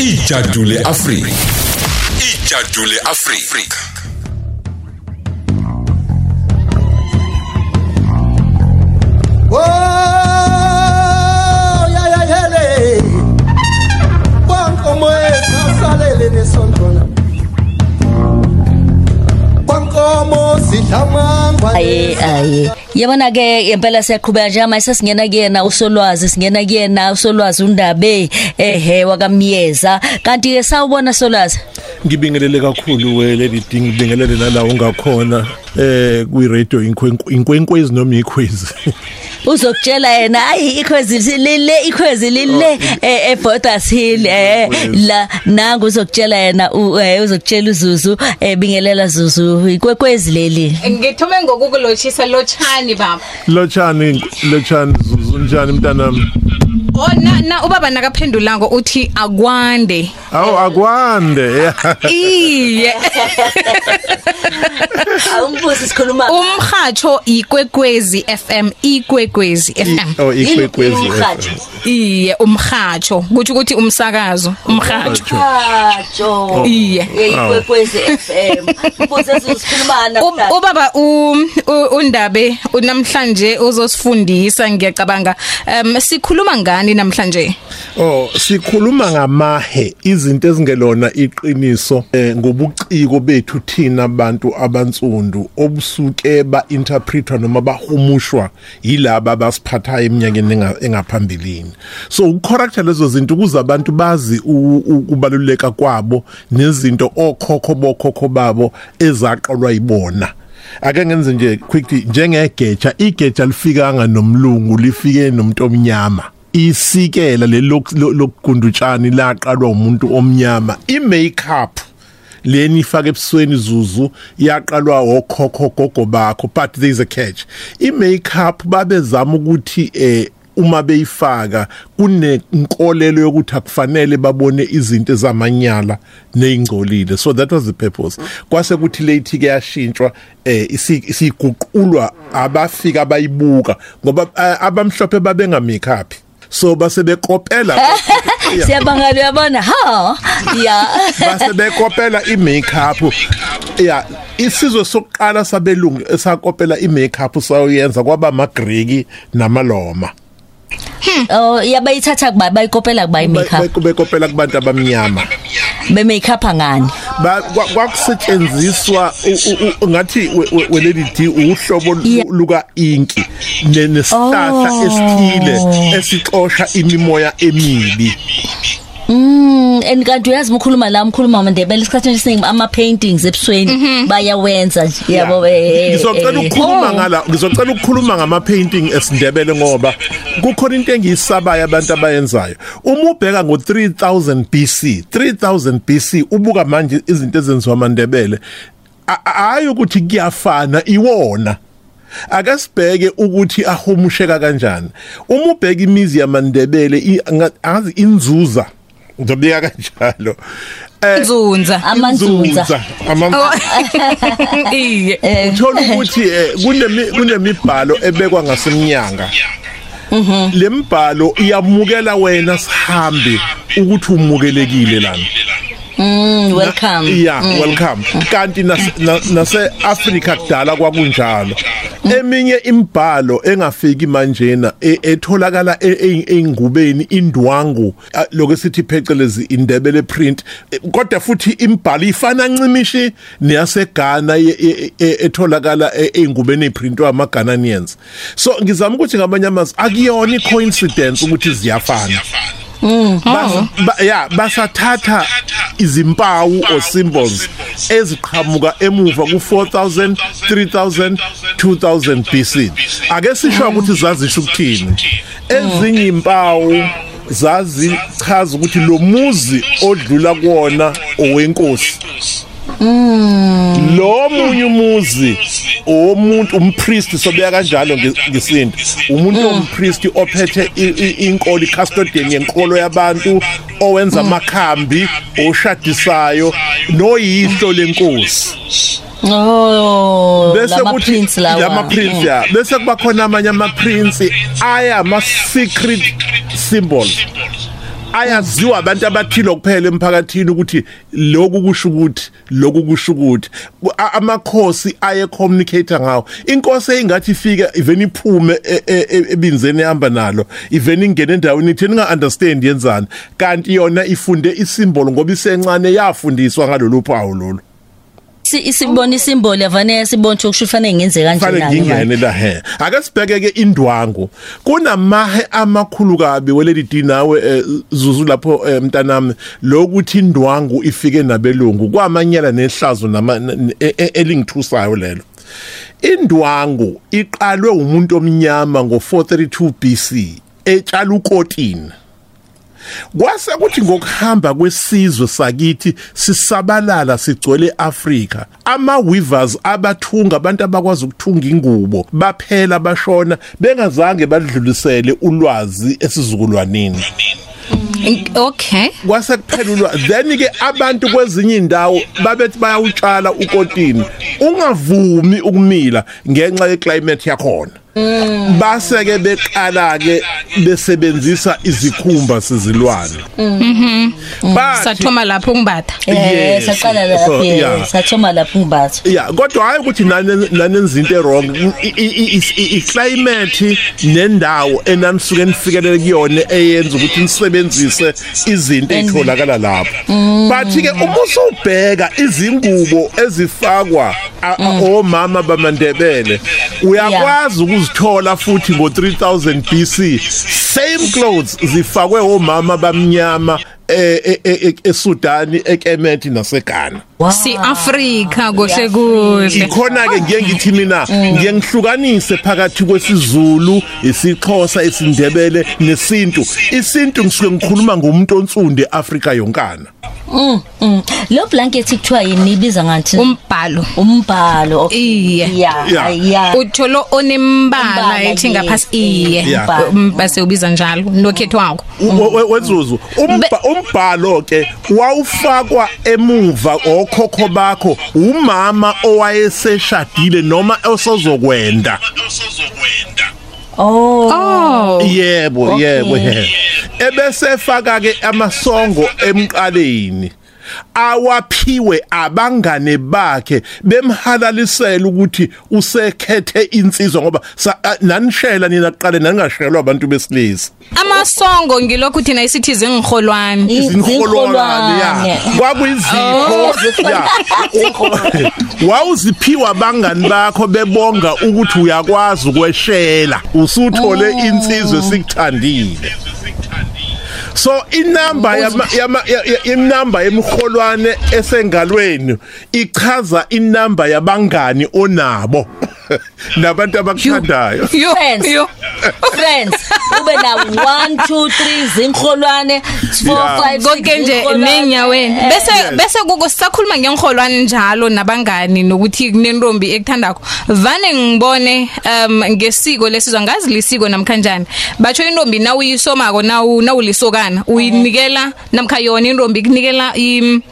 ijadule afrika. Ijadule afrika. Oh, ya ya hele. Kwankomo esasalele nesontona. Kwankomo sidlamangwa. ayi ayi yabona ke impela siyaqhubeka nje manje sesingena kuyena usolwazi singena kuyena usolwazi undabe ehe wakamyeza kanti ke sawubona solwazi ngibingelele kakhulu we lady ding ngibingelele nala ungakhona eh kwi radio inkwenkwezi noma ikhwezi uzokutshela yena ayi ikhwezi lile ikhwezi lile eh eBorders Hill eh la nangu uzokutshela yena u- eh, uzokutshela uZuzu eh bingelela Zuzu ikwekwezi leli ngithume ngokukulochisa lotshani baba. Lotshani lotshani zuzu njani mntanami oh na, na ubaba nakaphendulanga uthi akwande. Awu akwande yeah. iye. Awumbuzi sikhuluma umhatsho ikwekwezi FM ikwekwezi FM oh ikwekwezi umhatsho iye umhatsho kuthi ukuthi umsakazo umhatsho Hatsho Iye. ikwekwezi FM mbuzi sikhulumana U- ubaba u- u- undabe namhlanje uzosifundisa ngiyacabanga. Um sikhuluma ngani namhlanje oh sikhuluma ngamahe izinto ezingelona iqiniso eh, ngobuciko bethu thina abantu abantsundu obusuke ba interpretwa noma bahumushwa yilaba basiphathayo eminyakeni enga- engaphambilini. So ukucorrecta lezo zinto ukuze abantu bazi ukubaluleka kwabo nezinto okhokho bokhokho babo ezaqalwa yibona. Ake ngenze nje quickly njengegeja igeja lifikanga nomlungu lifike nomuntu omnyama isikela lokugundutshani laqalwa umuntu omnyama. Imakeup leni ifake ebusweni zuzu yaqalwa okhokho gogo bakho but there is a catch. Imakeup babezama ukuthi eh uma beyifaka kunenkolelo yokuthi akufanele babone izinto ezamanyala nezingcolile so that was the purpose. Kwase kuthi late ke yashintshwa eh isi- isiguqulwa abafika bayibuka ngoba eh, abamhlophe babenga makeup so base bekopela Yeah. siyabanga uyabona ha ya base bekopela imakeup yeah isizwe sokuqala sabelungu esakopela imakeup sayoyenza kwaba amagreki namaloma oh yabayithatha kuba bayikopela kuba makeup bekopela kubantu abamnyama be makeup ngani Ba- kwa- kwakusetshenziswa u- u- u- ngathi we- we- welady D uhlobo lu- Yeah. luka inki ne- nesihlahla Oh. esithile esixosha imimoya emibi Mm and kanti uyazi ukukhuluma la umkhuluma amandebele isikhathi esiningi ama paintings ebusweni bayawenza nje yabo eh ngizocela eh, ukukhuluma oh. ngala ngizocela ukukhuluma ngama painting esindebele ngoba kukhona into engiyisabayo abantu abayenzayo. Uma ubheka ngo 3000 BC 3000 BC ubuka manje izinto ezenziwa amandebele a- a- hayi ukuthi kuyafana iwona. Ake sibheke ukuthi ahumusheka kanjani. Uma ubheka imizi yamandebele i- anga- angazi inzuza. Ngizobika kanjalo eh nzunza. Amanzunza. Ama iye. Uthola ukuthi eh, kunemi kunemibhalo ebekwa ngasemnyanga. Lembhalo iyamukela wena sihambe ukuthi umukelekile lana. Mm welcome. Yeah welcome. Kanti nas- na- nase Africa kudala kwakunjalo. Eminye imbhalo engafiki manjena e- etholakala e- e- eingubeni indwangu a- lokesithi phecelezi indebele print E, kodwa futhi imbhalo ifana ncimishi neyaseGhana ye- e- e- etholakala e- eingubeni eprintwa amaGhanaians. So ngizama ukuthi ngamanye amazwi akuyona icoincidence ukuthi ziyafana. Bas- ba- ya basathatha izimpawu or symbols eziqhamuka emuva ku4000 3000 2000 BC ake sisho ukuthi zazisho ukuthini? Ezinye impawu zazichaza ukuthi lo muzi odlula kuona owenkosi. Lo munye umuzi omuntu umpriest sobeka kanjalo nge- ngesinto umuntu ompriest ophethe inkolo custodian yenkolo yabantu owenza amakhambi oshadisayo noyihlo lenkosi. Oh bese kuthi lama prince ya. Bese kuba khona amanye ama prince aya ama secret symbols ayaziwa abantu abathile kuphela emphakathini ukuthi lokhu kusho ukuthi lokhu kusho ukuthi. Amakhosi aye communicate ngawo. Inkosi eingathi ifika even iphume e- e- e- ebinzeni ehamba nalo even ingene endaweni ithi ninga understand yenzani. Kanti yona ifunde isimbolo ngoba isencane yafundiswa ngalolu phawu lolu. Isibona isimboli yavane sibona ukuthi kufanele ngenze kanje fanele nani ngingene la he. Ake sibheke ke indwangu. Kunamahe amakhulu kabi weleli dinawe eh, zuzu lapho eh, mntanami lokuthi indwangu ifike nabelungu. Kwamanyela nehlazo e- e- elingithusayo lelo. Indwangu iqalwe umuntu omnyama ngo432 BC etshala ukotini. Kwase kuthi ngokuhamba kwesizwe sakithi sisabalala sigcwele Africa ama weavers abathunga abantu abakwazi ukuthunga ingubo baphela bashona bengazange badlulisele ulwazi esizukulwaneni. Okay. Kwase kuphela ulwazi then ke abantu kwezinye indawo babethi bayawutshala ukotini. Ungavumi ukumila ngenxa yeclimate yakhona. Base ke beqala ke besebenzisa izikhumba sezilwane. Bathi sathoma lapho ngibatha Eh Yes. saqala yeah. sathoma lapha ngibatho yeah kodwa hayi ukuthi nane nanenzinto errong iclimate nendawo enanisuke nifikelele kuyona eyenza ukuthi nisebenzise izinto ezitholakala lapho. But ke uma usubheka izingubo ezifakwa a- a- omama bamandebele. Uyakwazi ukuzithola futhi ngo 3000 BC same clothes zifakwe omama bamnyama eh, eh, eh, eSudani eKemet naseGhana. Si Africa kuhle kuhle. Ikhona ke ngiye ngithi mina ngiye ngihlukanise phakathi kwesiZulu isixhosa isindebele nesintu. Isintu ngisuke ngikhuluma ngomuntu onsunde eAfrika yonkana. Mm, mm. lo blanket kuthiwa yini ibiza ngathi umbhalo umbhalo Iye. yeah Yeah. yeah utholo onembala Umbala, ethi ngaphasi yes, iye Yeah. umbhalo. base ubiza njalo nokhethwako U- we- wezuzu Umbha- umbhalo ke wawufakwa emuva okhokho bakho umama owayeseshadile noma osozokwenda oh oh yebo Okay. yebo yebo ebese faka ke amasongo emqaleni. Awaphiwe abangane bakhe bemhalalisela ukuthi usekhethe insizwa ngoba sa- a- nanishela nina kuqale nangashelwa abantu besilisa. Amasongo ngilokhu thina isithi zingholwane izinholwane ya. Izinholwane. kwakuyizipho ya. wawuziphiwa abangani bakho bebonga ukuthi uyakwazi ukweshela. Usuthole insizwe sikuthandile so inamba yama yama ya- ya- inamba emholwane esengalweni ichaza inamba yabangani onabo. nabantu abakuthandayo. Yo Friends. friends. Ube na 1 2 3 zinkolwane 4 5 konke nje nenyaweni bese bese kuko sisakhuluma ngengholwane njalo nabangani nokuthi kunentombi ekuthandako. Vane ngibone um ngesiko lesizwe ngazi lisiko namkhanjani. Batsho intombi nawuyisomako nawu nawulisokana uyinikela namkha yona intombi kunikela im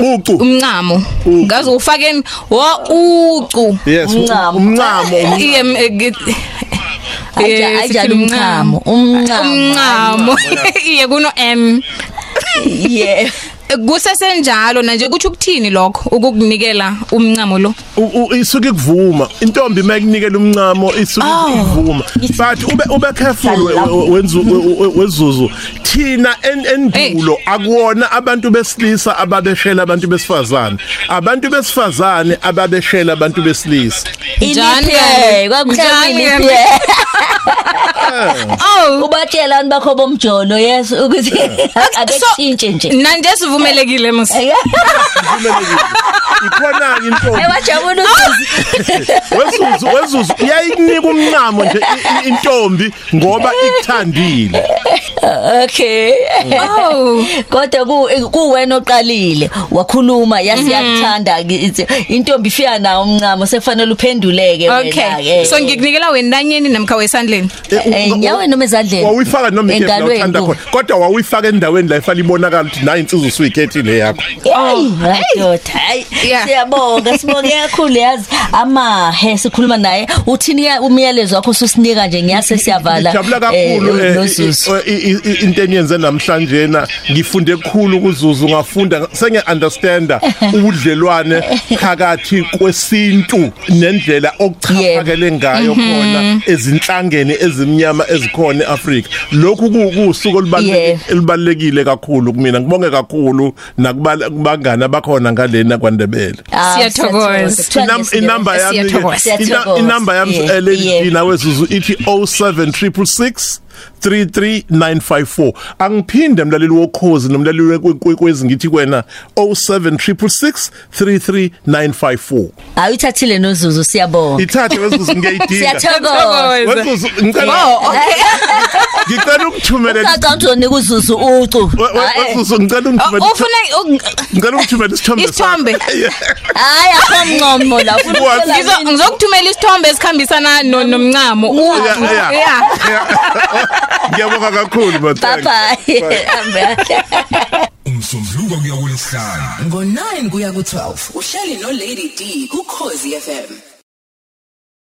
ucu umncamo. Ngaze ufake wa ucu. Yes Umncamo. umncamo iye m- eh, ge- Aja- eh, ajala sithi umncamo. umncamo. Umncamo. Iye kuno m yeah kusesenjalo nanje kuthi ukuthini lokho ukukunikela umncamo lo? U- u- isuke kuvuma intombi mayikunikela umncamo isuke ivuma but ube ube careful we- we- wenzu we- we- wezuzu thina en- endulo akuwona abantu besilisa ababeshela abantu besifazane. Abantu besifazane ababeshela abantu besilisa. Njani iliphe ke? kwakuhlala Njani iliphe oh. Ubatshela bakho bomjolo yes ukuthi akushintshe nje. nanje sivumelekile mos ikhona intombi. Ewajabula uzuzu wezuzu wezuzu iyayinika umncamo nje intombi ngoba ikuthandile. Okay. Oh. Kodwa ku kuwena oqalile wakhuluma yasi yakuthanda ke intombi ifika nawo umncamo sefanele uphenduleke okay. so ngikunikela wendanyeni namkha wesandleni? Enyaweni noma ezandleni? wawuyifaka noma Engalweni uthanda khona. kodwa wawuyifaka endaweni la ifanele ibonakala ukuthi nayi insizwe complicated le yakho. Hey, madoda. Hayi, siyabonga, sibonge kakhulu yazi. Amahe sikhuluma naye. Uthini ya- umyalezo wakho ususinika nje ngiyase siyavala. Ngijabula kakhulu eh, eh, into eniyenze namhlanje na ngifunde kukhulu kuzuzu ngafunda senge understanda ubudlelwane phakathi kwesintu nendlela okuchapakele ngayo khona ezinhlangene ezimnyama ezikhona eAfrika. Lokhu ku- kusuku elibalekile kakhulu kumina ngibonge kakhulu. Nakubangana bakhona ngalena kwaNdebele Ah, Siyathokoza. siyathokoza. Inam- inamba yami ke- Siyathokoza. ina- Siyathokoza. inamba yami Yeah, eh, lady yeah. Dina wezuzu ithi 07666 33954 angiphinde mlaleli wokhozi nomlaleli kwekwezi ngithi kwena 07666 33954 Awuyithathile noZuzu siyabonga. ithathe wezuzu ngiyayidinga Siyathokoza. wezuzu ngicela Oh, okay. ngicela ukuthumelela Ucaca uzonika uZuzu ucu. we- we- wezuzu ngicela Oh, ukuthumelela Ufuna ngicela ukuthumela isithombe Isithombe? sakho. Yeah. Hayi akhomncomo la ufuna What? ukuthola Ngizo yini? ngizokuthumela isithombe esikhambisana no- nomncamo. Yeah, yeah. Yeah. ngiyabonga kakhulu Bye mathank bye. Ambe. umsombuluko kuya kulesihlanu ngo-9 kuya ku-12 uhleli no-lady d kukhozi fm